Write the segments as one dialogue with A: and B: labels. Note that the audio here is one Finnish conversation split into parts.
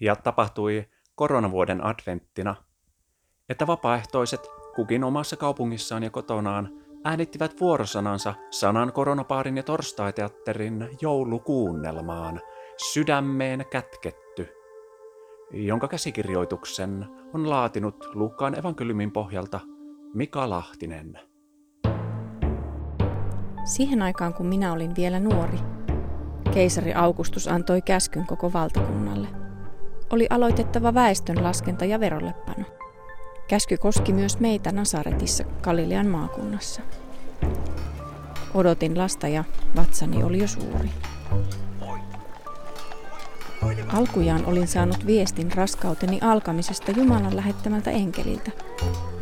A: ja tapahtui koronavuoden adventtina, että vapaaehtoiset kukin omassa kaupungissaan ja kotonaan äänittivät vuorosanansa sanan koronapaarin ja torstaiteatterin joulukuunnelmaan Sydämeen kätketty, jonka käsikirjoituksen on laatinut Luukkaan evankeliumin pohjalta Mika Lahtinen.
B: Siihen aikaan, kun minä olin vielä nuori, keisari Augustus antoi käskyn koko valtakunnalle. Oli aloitettava väestön laskenta ja verollepano. Käsky koski myös meitä Nasaretissa Galilean maakunnassa. Odotin lasta ja vatsani oli jo suuri. Alkujaan olin saanut viestin raskauteni alkamisesta Jumalan lähettämältä enkeliltä.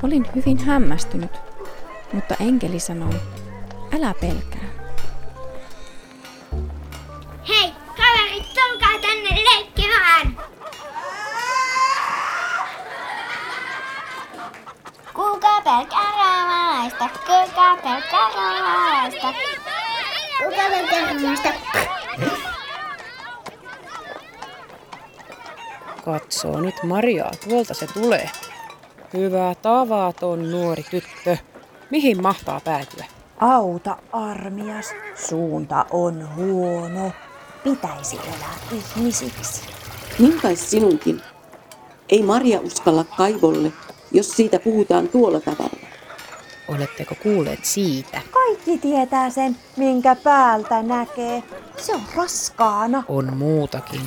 B: Olin hyvin hämmästynyt, mutta enkeli sanoi, älä pelkää.
C: Raamalaista? Kuka?
D: Katsoo nyt Mariaa, tuolta se tulee. Hyvä tavaton nuori tyttö. Mihin mahtaa päätyä?
E: Auta armias, suunta on huono. Pitäisi elää ihmisiksi.
F: Niin kai sinunkin. Ei Maria uskalla kaivolle, jos siitä puhutaan tuolla tavalla.
D: Oletteko kuulleet siitä?
E: Kaikki tietää sen, minkä päältä näkee. Se on raskaana.
D: On muutakin.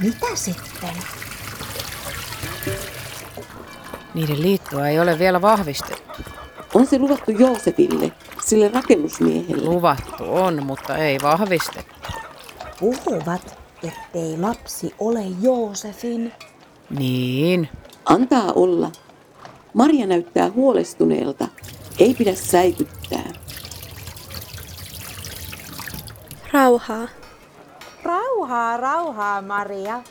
E: Mitä sitten?
D: Niiden liittoa ei ole vielä vahvistettu.
F: On se luvattu Joosefille, sille rakennusmiehelle.
D: Luvattu on, mutta ei vahvistettu.
E: Puhuvat, ettei lapsi ole Joosefin.
D: Niin,
F: Antaa olla. Maria näyttää huolestuneelta. Ei pidä säikyttää.
G: Rauhaa.
E: Rauhaa, rauhaa, Maria.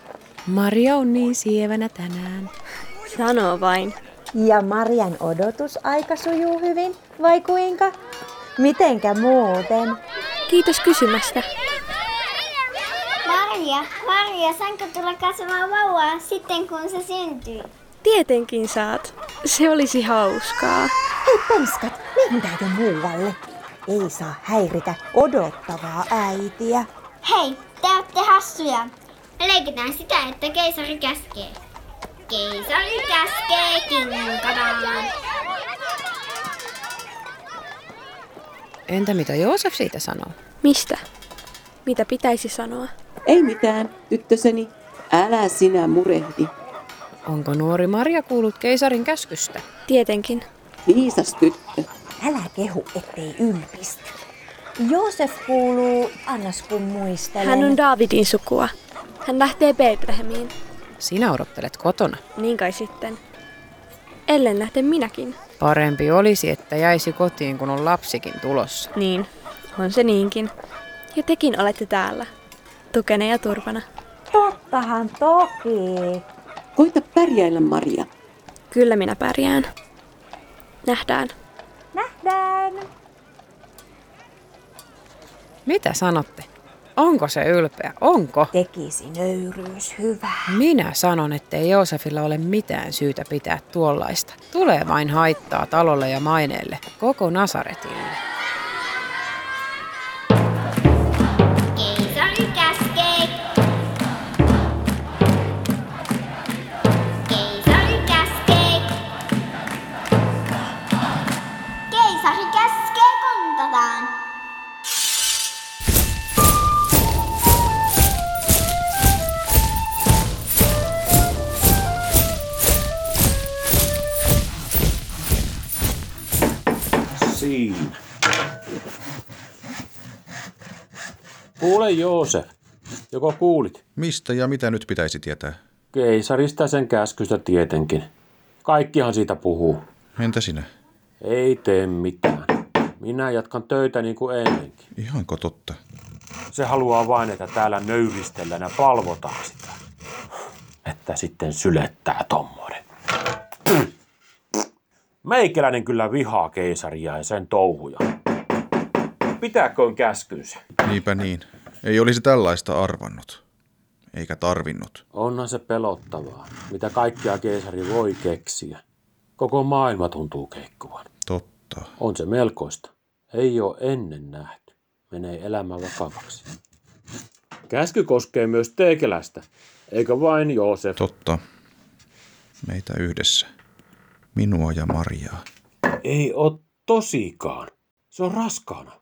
D: Maria on niin sievänä tänään.
G: Sano vain.
E: Ja Marian odotusaika sujuu hyvin, vai kuinka? Mitenkä muuten?
G: Kiitos kysymästä.
C: Maria, Maria, saanko tulla katsomaan vauvaa sitten kun se syntyy?
G: Tietenkin saat. Se olisi hauskaa.
E: Hei penskat, menkää jo muualle. Ei saa häiritä odottavaa äitiä.
C: Hei, te olette hassuja. Me leikitään sitä, että keisari käskee. Keisari käskee, kinkataan.
D: Entä mitä Joosef siitä sanoo?
G: Mistä? Mitä pitäisi sanoa?
F: Ei mitään, tyttöseni. Älä sinä murehdi.
D: Onko nuori Maria kuullut keisarin käskystä?
G: Tietenkin.
F: Viisas tyttö.
E: Älä kehu, ettei ylpisty. Joosef kuuluu, annas kun muistelen.
G: Hän on Davidin sukua. Hän lähtee Betlehemiin.
D: Sinä odottelet kotona.
G: Niin kai sitten. Ellen lähde minäkin.
D: Parempi olisi, että jäisi kotiin, kun on lapsikin tulossa.
G: Niin, on se niinkin. Ja tekin olette täällä. Tukena ja turvana.
E: Tottahan toki.
F: Koita pärjäillä, Maria.
G: Kyllä minä pärjään. Nähdään.
E: Nähdään.
D: Mitä sanotte? Onko se ylpeä? Onko?
E: Tekisi nöyryys hyvää.
D: Minä sanon, ettei Joosefilla ole mitään syytä pitää tuollaista. Tulee vain haittaa talolle ja maineelle, koko Nasaretille.
H: Kuule Joosef, joko kuulit?
I: Mistä ja mitä nyt pitäisi tietää?
H: Keisarista sen käskystä tietenkin. Kaikkihan siitä puhuu.
I: Entä sinä?
H: Ei tee mitään. Minä jatkan töitä niin kuin ennenkin.
I: Ihanko totta?
H: Se haluaa vain, että täällä nöyristellään ja palvotaan sitä. Että sitten sylettää tommonen. Meikäläinen kyllä vihaa keisaria ja sen touhuja. Pitääköön käskynsä?
I: Niinpä niin. Ei olisi tällaista arvannut. Eikä tarvinnut.
H: Onhan se pelottavaa, mitä kaikkea keisari voi keksiä. Koko maailma tuntuu keikkuvan.
I: Totta.
H: On se melkoista. Ei ole ennen nähty. Menee elämä vakavaksi. Käsky koskee myös teekelästä, eikö vain Joosef?
I: Totta. Meitä yhdessä. Minua ja Mariaa.
H: Ei oo tosikaan. Se on raskaana.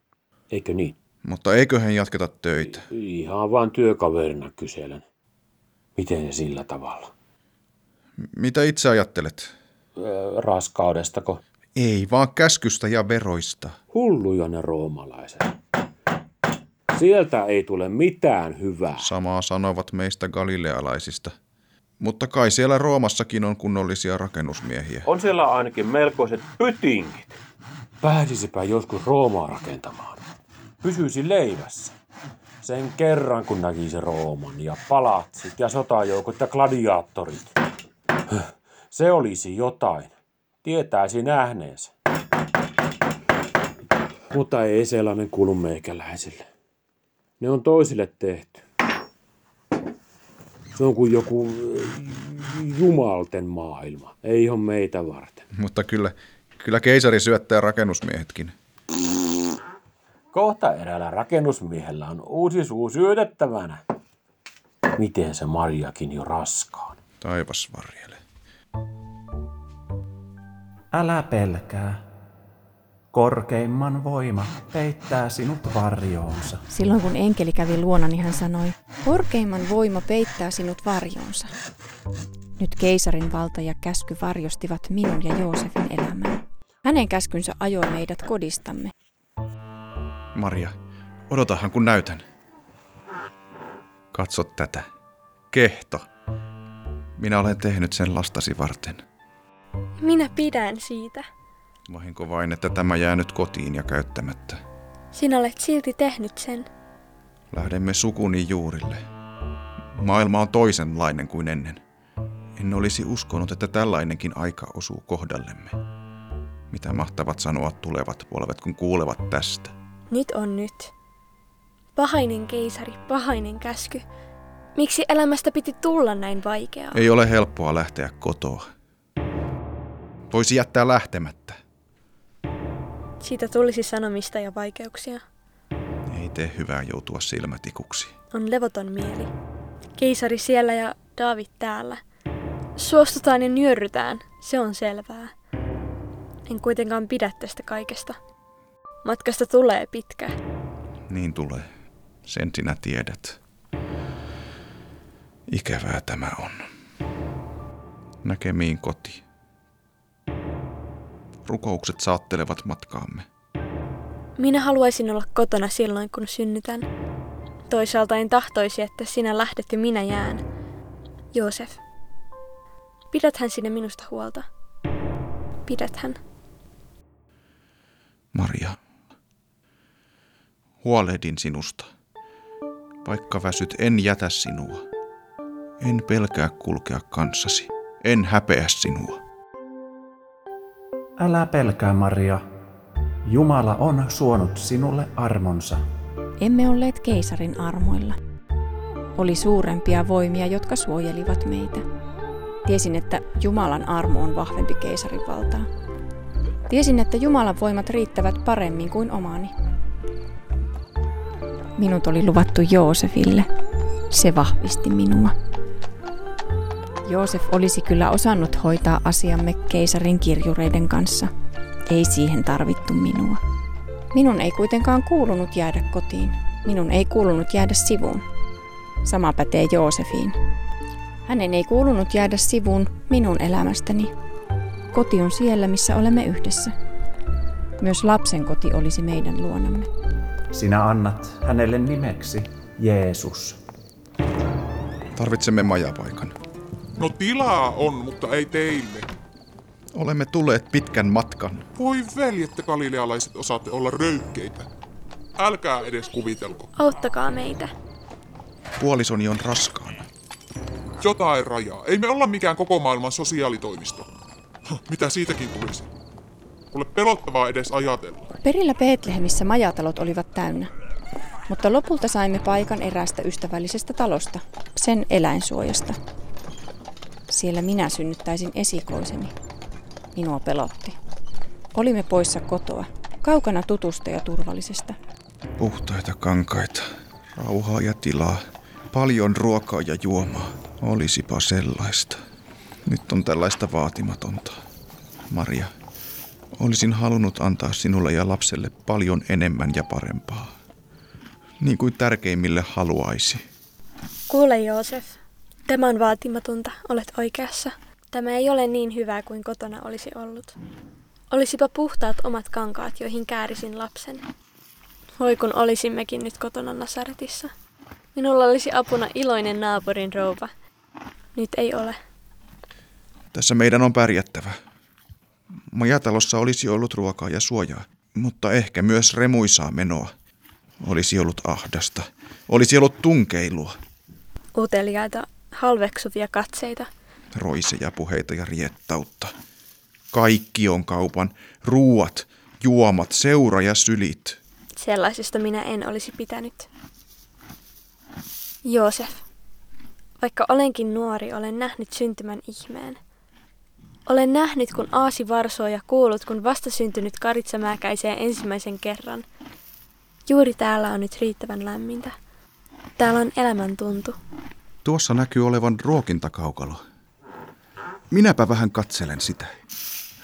H: Eikö niin?
I: Mutta eiköhän jatketa töitä.
H: Ihan vaan työkaverina kyselen. Miten sillä tavalla?
I: Mitä itse ajattelet?
H: Öö, raskaudestako?
I: Ei, vaan käskystä ja veroista.
H: Hulluja ne roomalaiset. Sieltä ei tule mitään hyvää.
I: Samaa sanovat meistä galilealaisista. Mutta kai siellä Roomassakin on kunnollisia rakennusmiehiä.
H: On siellä ainakin melkoiset pytingit. Pääsisipä joskus Roomaa rakentamaan. Pysyisi leivässä. Sen kerran kun näkisi Rooman ja palatsit ja sotajoukot ja gladiaattorit. Se olisi jotain. Tietäisi nähneensä. Mutta ei sellainen kuulu meikäläisille. Ne on toisille tehty. Se on kuin joku äh, jumalten maailma. Ei ihan meitä varten.
I: Mutta kyllä, kyllä keisari syöttää rakennusmiehetkin.
H: Kohta eräällä rakennusmiehellä on uusi suu syötettävänä. Miten se Marjakin jo raskaan?
I: Taivas varjele.
A: Älä pelkää. Korkeimman voima peittää sinut varjoonsa.
B: Silloin kun enkeli kävi luonani, hän sanoi, korkeimman voima peittää sinut varjoonsa. Nyt keisarin valta ja käsky varjostivat minun ja Joosefin elämää. Hänen käskynsä ajoi meidät kodistamme.
I: Maria, odotahan kun näytän. Katso tätä. Kehto. Minä olen tehnyt sen lastasi varten.
G: Minä pidän siitä.
I: Vahinko vain, että tämä jää nyt kotiin ja käyttämättä.
G: Sinä olet silti tehnyt sen.
I: Lähdemme sukuni juurille. Maailma on toisenlainen kuin ennen. En olisi uskonut, että tällainenkin aika osuu kohdallemme. Mitä mahtavat sanoa tulevat polvet, kun kuulevat tästä?
G: Nyt on nyt. Pahainen keisari, pahainen käsky. Miksi elämästä piti tulla näin vaikeaa?
I: Ei ole helppoa lähteä kotoa. Voisi jättää lähtemättä.
G: Siitä tulisi sanomista ja vaikeuksia.
I: Ei tee hyvää joutua silmätikuksi.
G: On levoton mieli. Keisari siellä ja David täällä. Suostutaan ja nyörrytään, se on selvää. En kuitenkaan pidä tästä kaikesta. Matkasta tulee pitkä.
I: Niin tulee. Sen sinä tiedät. Ikävää tämä on. Näkemiin koti. Rukoukset saattelevat matkaamme.
G: Minä haluaisin olla kotona silloin, kun synnytän. Toisaalta en tahtoisi, että sinä lähdet ja minä jään. Joosef, pidäthän sinä minusta huolta. Pidäthän.
I: Maria, huolehdin sinusta. Vaikka väsyt, en jätä sinua. En pelkää kulkea kanssasi. En häpeä sinua.
A: Älä pelkää, Maria. Jumala on suonut sinulle armonsa.
B: Emme olleet keisarin armoilla. Oli suurempia voimia, jotka suojelivat meitä. Tiesin, että Jumalan armo on vahvempi keisarin valtaa. Tiesin, että Jumalan voimat riittävät paremmin kuin omani. Minut oli luvattu Joosefille. Se vahvisti minua. Joosef olisi kyllä osannut hoitaa asiamme keisarin kirjureiden kanssa. Ei siihen tarvittu minua. Minun ei kuitenkaan kuulunut jäädä kotiin. Minun ei kuulunut jäädä sivuun. Sama pätee Joosefiin. Hänen ei kuulunut jäädä sivuun minun elämästäni. Koti on siellä, missä olemme yhdessä. Myös lapsen koti olisi meidän luonamme.
A: Sinä annat hänelle nimeksi Jeesus.
I: Tarvitsemme majapaikan.
J: No tilaa on, mutta ei teille.
I: Olemme tulleet pitkän matkan.
J: Voi veljet te galilealaiset osaatte olla röykkeitä. Älkää edes kuvitelko.
G: Auttakaa meitä.
I: Puolisoni on raskaana.
J: Jotain rajaa. Ei me olla mikään koko maailman sosiaalitoimisto. Huh, Mitä siitäkin tulisi? Kuule pelottavaa edes ajatella.
B: Perillä Betlehemissä majatalot olivat täynnä. Mutta lopulta saimme paikan eräästä ystävällisestä talosta, sen eläinsuojasta. Siellä minä synnyttäisin esikoiseni. Minua pelotti. Olimme poissa kotoa, kaukana tutusta ja turvallisesta.
I: Puhtaita kankaita, rauhaa ja tilaa, paljon ruokaa ja juomaa. Olisipa sellaista. Nyt on tällaista vaatimatonta. Maria, olisin halunnut antaa sinulle ja lapselle paljon enemmän ja parempaa. Niin kuin tärkeimmille haluaisi.
G: Kuule Joosef, tämä on vaatimatonta, olet oikeassa. Tämä ei ole niin hyvää kuin kotona olisi ollut. Olisipa puhtaat omat kankaat, joihin käärisin lapsen. Voi kun olisimmekin nyt kotona Nasaretissa. Minulla olisi apuna iloinen naapurin rouva. Nyt ei ole.
I: Tässä meidän on pärjättävä. Majatalossa olisi ollut ruokaa ja suojaa, mutta ehkä myös remuisaa menoa. Olisi ollut ahdasta. Olisi ollut tunkeilua.
G: Uteliaita, halveksuvia katseita.
I: Roiseja puheita ja riettautta. Kaikki on kaupan. Ruuat, juomat, seura ja sylit.
G: Sellaisesta minä en olisi pitänyt. Joosef, vaikka olenkin nuori, olen nähnyt syntymän ihmeen. Olen nähnyt, kun aasi varsoo ja kuullut, kun vastasyntynyt karitsa määkäisee ensimmäisen kerran. Juuri täällä on nyt riittävän lämmintä. Täällä on elämän tuntu.
I: Tuossa näkyy olevan ruokintakaukalo. Minäpä vähän katselen sitä.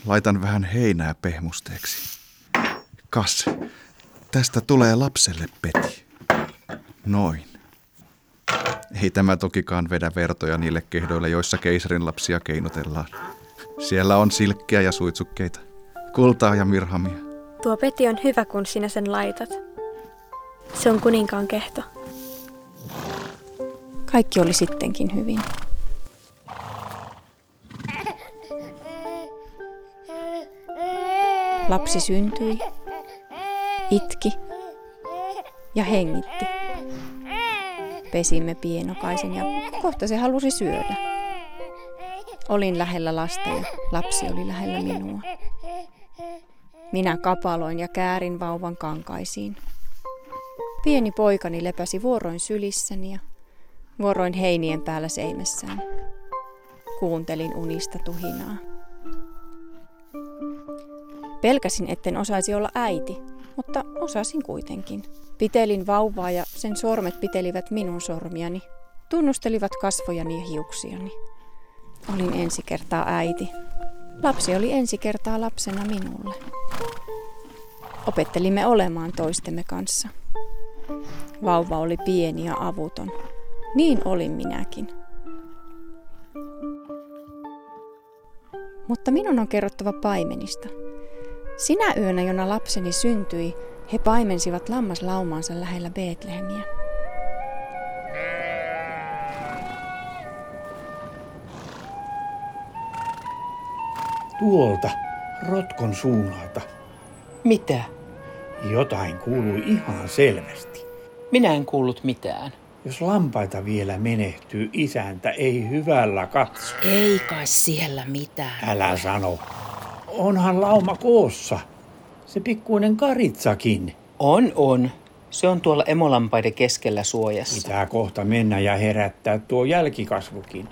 I: Laitan vähän heinää pehmusteeksi. Kas, tästä tulee lapselle peti. Noin. Ei tämä tokikaan vedä vertoja niille kehdoille, joissa keisarin lapsia keinotellaan. Siellä on silkkeä ja suitsukkeita, kultaa ja mirhamia.
G: Tuo peti on hyvä, kun sinä sen laitat. Se on kuninkaan kehto.
B: Kaikki oli sittenkin hyvin. Lapsi syntyi, itki ja hengitti. Pesimme pienokaisen ja kohta se halusi syödä. Olin lähellä lasta ja lapsi oli lähellä minua. Minä kapaloin ja käärin vauvan kankaisiin. Pieni poikani lepäsi vuoroin sylissäni ja vuoroin heinien päällä seimessään. Kuuntelin unista tuhinaa. Pelkäsin, etten osaisi olla äiti, mutta osasin kuitenkin. Pitelin vauvaa ja sen sormet pitelivät minun sormiani, tunnustelivat kasvojani ja hiuksiani. Olin ensi kertaa äiti. Lapsi oli ensi kertaa lapsena minulle. Opettelimme olemaan toistemme kanssa. Vauva oli pieni ja avuton. Niin olin minäkin. Mutta minun on kerrottava paimenista. Sinä yönä, jona lapseni syntyi, he paimensivat lammaslaumaansa lähellä Betlehemiä.
K: Tuolta, rotkon suunnalta.
L: Mitä?
K: Jotain kuului ihan selvästi.
L: Minä en kuullut mitään.
K: Jos lampaita vielä menehtyy, isäntä ei hyvällä katso.
L: Ei kai siellä mitään.
K: Älä sano. Onhan lauma koossa. Se pikkuinen karitsakin.
L: On, on. Se on tuolla emolampaiden keskellä suojassa.
K: Pitää kohta mennä ja herättää tuo jälkikasvukin.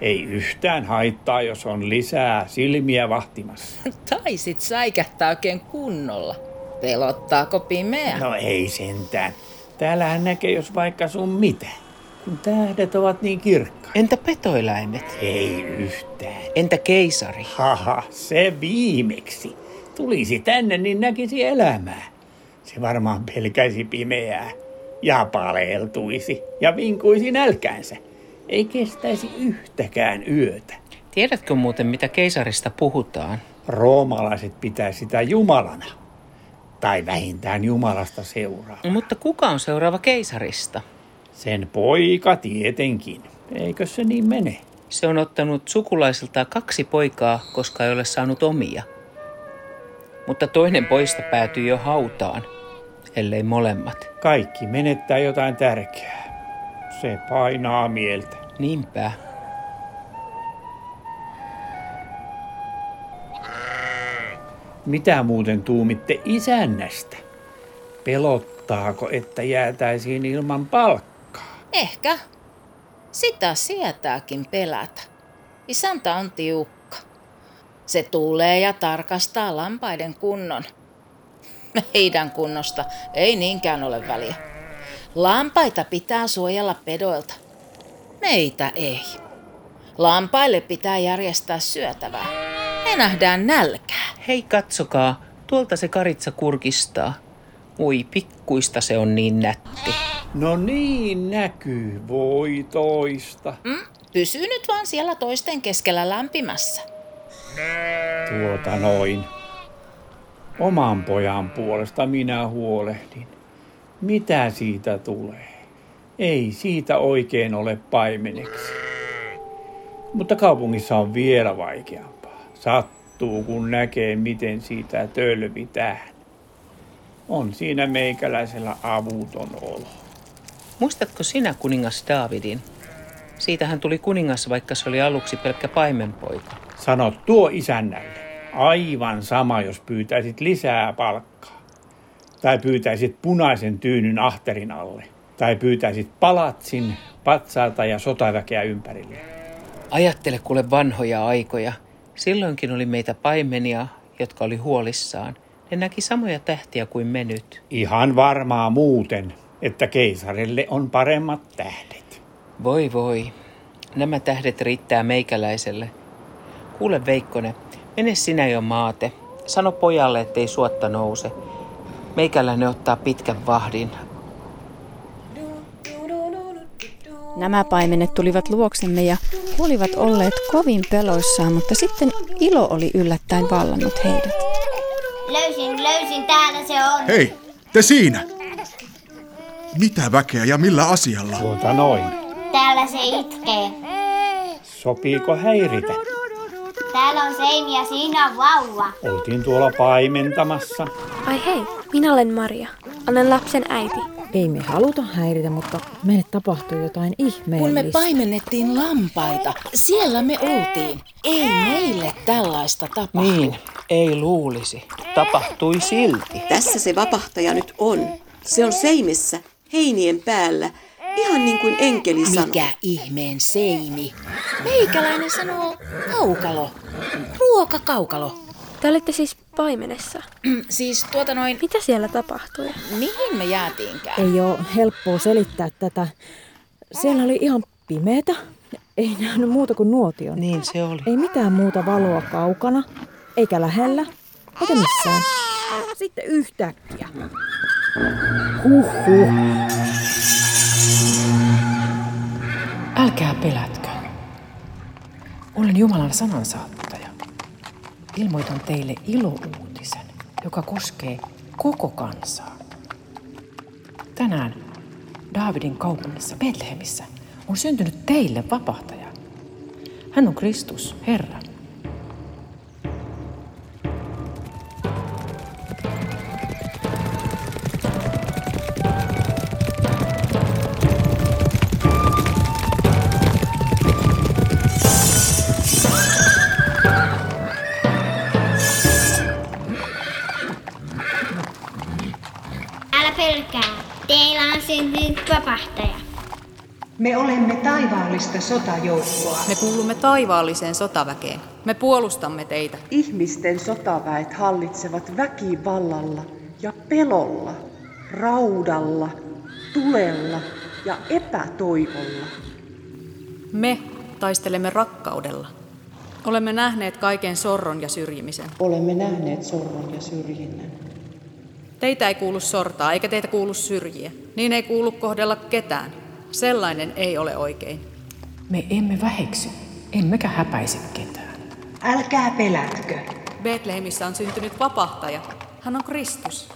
K: Ei yhtään haittaa, jos on lisää silmiä vahtimassa.
L: Taisit säikähtää oikein kunnolla. Pelottaako pimeä?
K: No ei sentään. Täällähän näkee jos vaikka sun mitä. Kun tähdet ovat niin kirkkaat.
L: Entä petoeläimet?
K: Ei yhtään.
L: Entä keisari?
K: Haha, se viimeksi. Tulisi tänne, niin näkisi elämää. Se varmaan pelkäisi pimeää ja paleltuisi ja vinkuisi nälkäänsä. Ei kestäisi yhtäkään yötä.
L: Tiedätkö muuten, mitä keisarista puhutaan?
K: Roomalaiset pitää sitä jumalana. Tai vähintään jumalasta seuraa.
L: Mutta kuka on seuraava keisarista?
K: Sen poika tietenkin. Eikö se niin mene?
L: Se on ottanut sukulaisilta kaksi poikaa, koska ei ole saanut omia. Mutta toinen poista päätyy jo hautaan, ellei molemmat.
K: Kaikki menettää jotain tärkeää. Se painaa mieltä.
L: Niinpä.
K: Mitä muuten tuumitte isännästä? Pelottaako, että jäätäisiin ilman palkkaa?
M: Ehkä. Sitä sietääkin pelätä. Isäntä on tiukka. Se tulee ja tarkastaa lampaiden kunnon. Meidän kunnosta ei niinkään ole väliä. Lampaita pitää suojella pedoilta. Meitä ei. Lampaille pitää järjestää syötävää. Me nähdään nälkää.
L: Hei, katsokaa. Tuolta se karitsa kurkistaa. Oi, pikkuista se on niin nätti.
K: No niin näkyy, voi toista.
M: Mm? Pysy nyt vaan siellä toisten keskellä lämpimässä.
K: Tuota noin. Oman pojan puolesta minä huolehdin. Mitä siitä tulee? Ei siitä oikein ole paimeneksi. Mutta kaupungissa on vielä vaikeampaa. Sattuu, kun näkee, miten siitä tölvitään. On siinä meikäläisellä avuton olo.
L: Muistatko sinä kuningas Daavidin? Siitä hän tuli kuningas, vaikka se oli aluksi pelkkä paimenpoika.
K: Sano tuo isännälle. Aivan sama, jos pyytäisit lisää palkkaa. Tai pyytäisit punaisen tyynyn ahterin alle. Tai pyytäisit palatsin, patsaata ja sotaväkeä ympärille.
L: Ajattele kuule vanhoja aikoja. Silloinkin oli meitä paimenia, jotka oli huolissaan. Ne näki samoja tähtiä kuin me nyt.
K: Ihan varmaa muuten, että keisarille on paremmat tähdet.
L: Voi voi. Nämä tähdet riittää meikäläiselle. Kuule Veikkonen, mene sinä jo maate. Sano pojalle, ettei suotta nouse. Meikäläinen ottaa pitkän vahdin.
B: Nämä paimenet tulivat luoksemme ja olivat olleet kovin peloissaan, mutta sitten ilo oli yllättäen vallannut heidät.
C: Löysin, löysin, täällä se on.
I: Hei, te siinä! Mitä väkeä ja millä asialla?
K: Tuota noin.
C: Täällä se itkee.
K: Sopiiko häiritä?
C: Täällä on Seimi ja siinä on vauva.
K: Oltiin tuolla paimentamassa.
G: Ai hei, minä olen Maria. Olen lapsen äiti.
N: Ei me haluta häiritä, mutta meille tapahtui jotain ihmeellistä.
M: Kun me paimennettiin lampaita, siellä me oltiin. Ei meille tällaista tapahdu.
L: Niin, ei luulisi. Tapahtui silti.
F: Tässä se vapahtaja nyt on. Se on seimessä, heinien päällä, ihan niin kuin enkeli sanoi.
M: Mikä ihmeen seimi? Meikäläinen sanoo kaukalo. Ruokakaukalo.
G: Te olitte siis paimenessa.
M: siis tuota noin...
G: Mitä siellä tapahtui?
M: Mihin me jäätiinkään?
N: Ei ole helppoa selittää tätä. Siellä oli ihan pimeätä. Ei nähnyt muuta kuin nuotion.
L: Niin se oli.
N: Ei mitään muuta valoa kaukana, eikä lähellä, eikä missään. Sitten yhtäkkiä. Huhhuh.
D: Älkää pelätkö. Olen Jumalan sanansaattaja. Ilmoitan teille ilouutisen, joka koskee koko kansaa. Tänään Daavidin kaupungissa Betlehemissä on syntynyt teille vapahtaja. Hän on Kristus, Herra.
C: Vapahtaja.
O: Me olemme taivaallista sotajoukkoa.
P: Me kuulumme taivaalliseen sotaväkeen. Me puolustamme teitä.
Q: Ihmisten sotaväet hallitsevat väkivallalla ja pelolla, raudalla, tulella ja epätoivolla.
P: Me taistelemme rakkaudella. Olemme nähneet kaiken sorron ja syrjimisen.
Q: Olemme nähneet sorron ja syrjinnän.
P: Teitä ei kuulu sortaa, eikä teitä kuulu syrjiä. Niin ei kuulu kohdella ketään. Sellainen ei ole oikein.
D: Me emme väheksy, emmekä häpäise ketään.
O: Älkää pelätkö.
P: Betlehemissä on syntynyt vapahtaja. Hän on Kristus.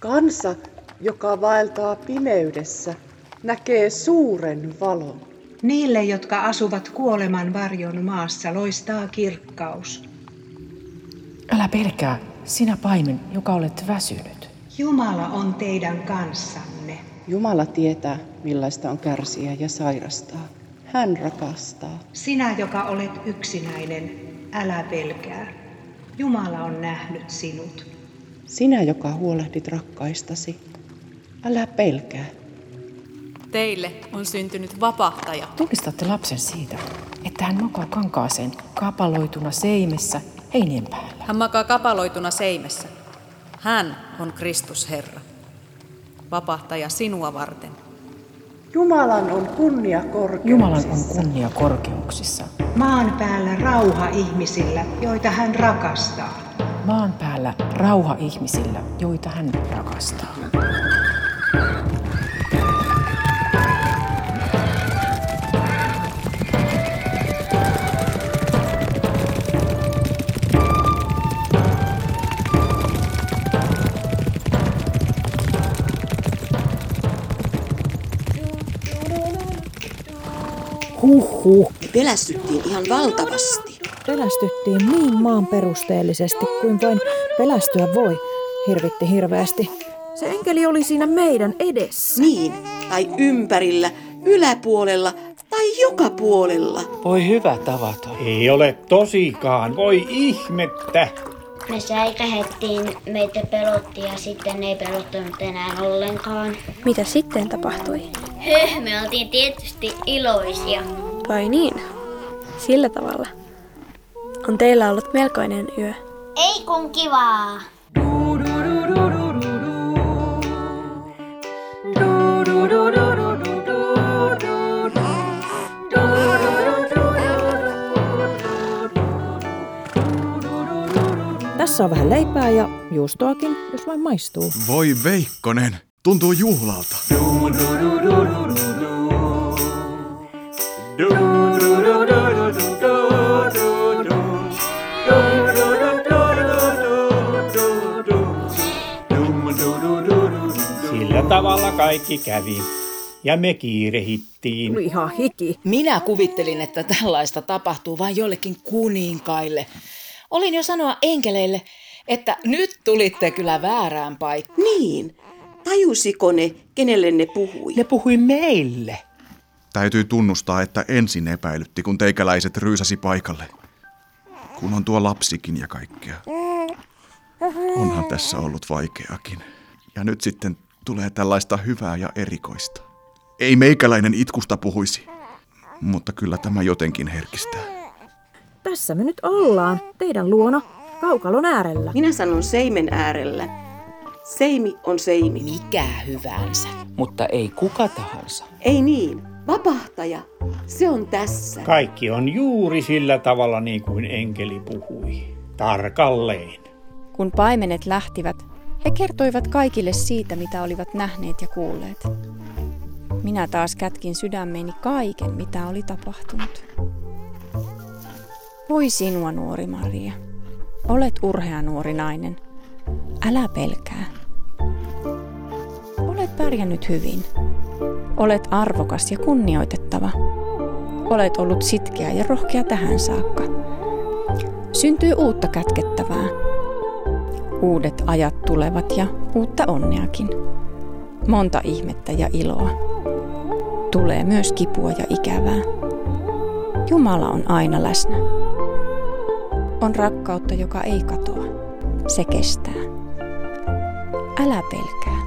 Q: Kansa, joka vaeltaa pimeydessä, näkee suuren valon.
O: Niille, jotka asuvat kuoleman varjon maassa, loistaa kirkkaus.
D: Älä pelkää, sinä paimen, joka olet väsynyt.
O: Jumala on teidän kanssanne.
Q: Jumala tietää, millaista on kärsiä ja sairastaa. Hän rakastaa.
O: Sinä, joka olet yksinäinen, älä pelkää. Jumala on nähnyt sinut.
Q: Sinä, joka huolehdit rakkaistasi, älä pelkää.
P: Teille on syntynyt vapahtaja.
D: Tunnistatte lapsen siitä, että hän makaa kankaaseen kapaloituna seimessä heinien päällä.
P: Hän makaa kapaloituna seimessä. Hän on Kristus Herra. Vapahtaja sinua varten.
O: Jumalan on kunnia korkeuksissa.
D: Jumalan on kunnia korkeuksissa.
O: Maan päällä rauha ihmisillä, joita hän rakastaa.
D: Maan päällä rauha ihmisillä, joita hän rakastaa.
N: Huhhuh.
F: Me pelästyttiin ihan valtavasti.
N: Pelästyttiin niin maan perusteellisesti kuin vain pelästyä voi. Hirvitti hirveästi. Se enkeli oli siinä meidän edessä.
F: Niin, tai ympärillä, yläpuolella tai joka puolella.
L: Voi hyvä tavaton.
K: Ei ole tosikaan, voi ihmettä.
C: Me säikähettiin, meitä pelotti ja sitten ei pelottanut enää ollenkaan.
G: Mitä sitten tapahtui?
C: Höh, me oltiin tietysti iloisia.
G: Vai niin? Sillä tavalla. On teillä ollut melkoinen yö.
C: Ei kun kivaa.
N: Tässä on vähän leipää ja juustoakin, jos vain maistuu.
I: Voi Veikkonen, tuntuu juhlalta.
K: Sillä tavalla kaikki kävi. Ja me kiirehittiin.
N: Tuli ihan hiki.
M: Minä kuvittelin, että tällaista tapahtuu vain jollekin kuninkaille. Olin jo sanoa enkeleille, että nyt tulitte kyllä väärään paikkaan.
F: Niin, tajusiko ne, kenelle ne puhui?
L: Ne puhui meille.
I: Täytyy tunnustaa, että ensin epäilytti, kun teikäläiset ryysäsi paikalle. Kun on tuo lapsikin ja kaikkea. Onhan tässä ollut vaikeakin. Ja nyt sitten tulee tällaista hyvää ja erikoista. Ei meikäläinen itkusta puhuisi, mutta kyllä tämä jotenkin herkistää.
N: Tässä me nyt ollaan, teidän luona, kaukalon äärellä.
F: Minä sanon seimen äärellä. Seimi on seimi.
M: Mikä hyvänsä.
L: Mutta ei kuka tahansa.
F: Ei niin. Vapahtaja. Se on tässä.
K: Kaikki on juuri sillä tavalla niin kuin enkeli puhui. Tarkalleen.
B: Kun paimenet lähtivät, he kertoivat kaikille siitä, mitä olivat nähneet ja kuulleet. Minä taas kätkin sydämeeni kaiken, mitä oli tapahtunut. Voi sinua, nuori Maria. Olet urhea nuori nainen. Älä pelkää. Olet pärjännyt hyvin. Olet arvokas ja kunnioitettava. Olet ollut sitkeä ja rohkea tähän saakka. Syntyy uutta kätkettävää. Uudet ajat tulevat ja uutta onneakin. Monta ihmettä ja iloa. Tulee myös kipua ja ikävää. Jumala on aina läsnä. On rakkautta, joka ei katoa. Se kestää. Älä pelkää.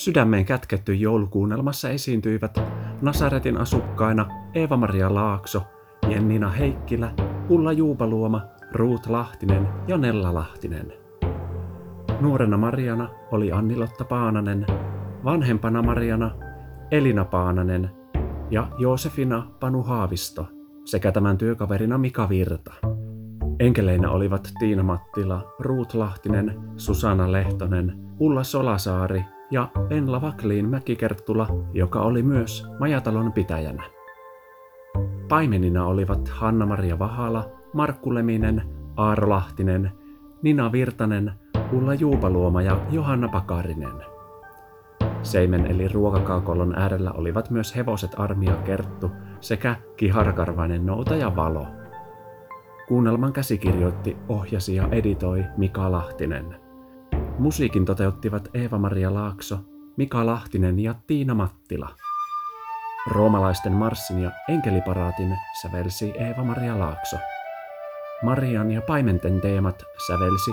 A: Sydämeen kätketty joulukuunnelmassa esiintyivät Nasaretin asukkaina Eeva-Maria Laakso, Jennina Heikkilä, Ulla Juupaluoma, Ruut Lahtinen ja Nella Lahtinen. Nuorena Mariana oli Annilotta Paananen, vanhempana Mariana Elina Paananen ja Joosefina Panu Haavisto sekä tämän työkaverina Mika Virta. Enkeleinä olivat Tiina Mattila, Ruut Lahtinen, Susanna Lehtonen, Ulla Solasaari ja Enla Vakliin Mäkikerttula, joka oli myös majatalon pitäjänä. Paimenina olivat Hanna-Maria Vahala, Markku Leminen, Aaro Lahtinen, Nina Virtanen, Ulla Juupaluoma ja Johanna Pakarinen. Seimen eli ruokakaakolon äärellä olivat myös hevoset Armia Kerttu sekä kiharkarvainen noutaja Valo. Kuunnelman käsikirjoitti, ohjasi ja editoi Mika Lahtinen. Musiikin toteuttivat Eeva-Maria Laakso, Mika Lahtinen ja Tiina Mattila. Roomalaisten marssin ja enkeliparaatin sävelsi Eeva-Maria Laakso. Marian ja paimenten teemat sävelsi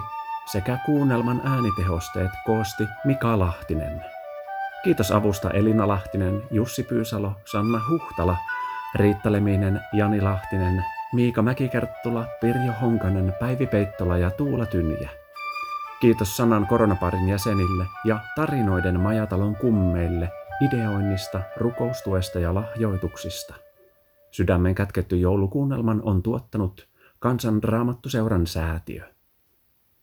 A: sekä kuunnelman äänitehosteet koosti Mika Lahtinen. Kiitos avusta Elina Lahtinen, Jussi Pyysalo, Sanna Huhtala, Riitta Leminen, Jani Lahtinen, Miika Mäkikerttula, Pirjo Honkanen, Päivi Peittola ja Tuula Tynjä. Kiitos sanan koronaparin jäsenille ja tarinoiden majatalon kummeille ideoinnista, rukoustuesta ja lahjoituksista. Sydämen kätketty joulukuunnelman on tuottanut Kansan Raamattuseuran säätiö.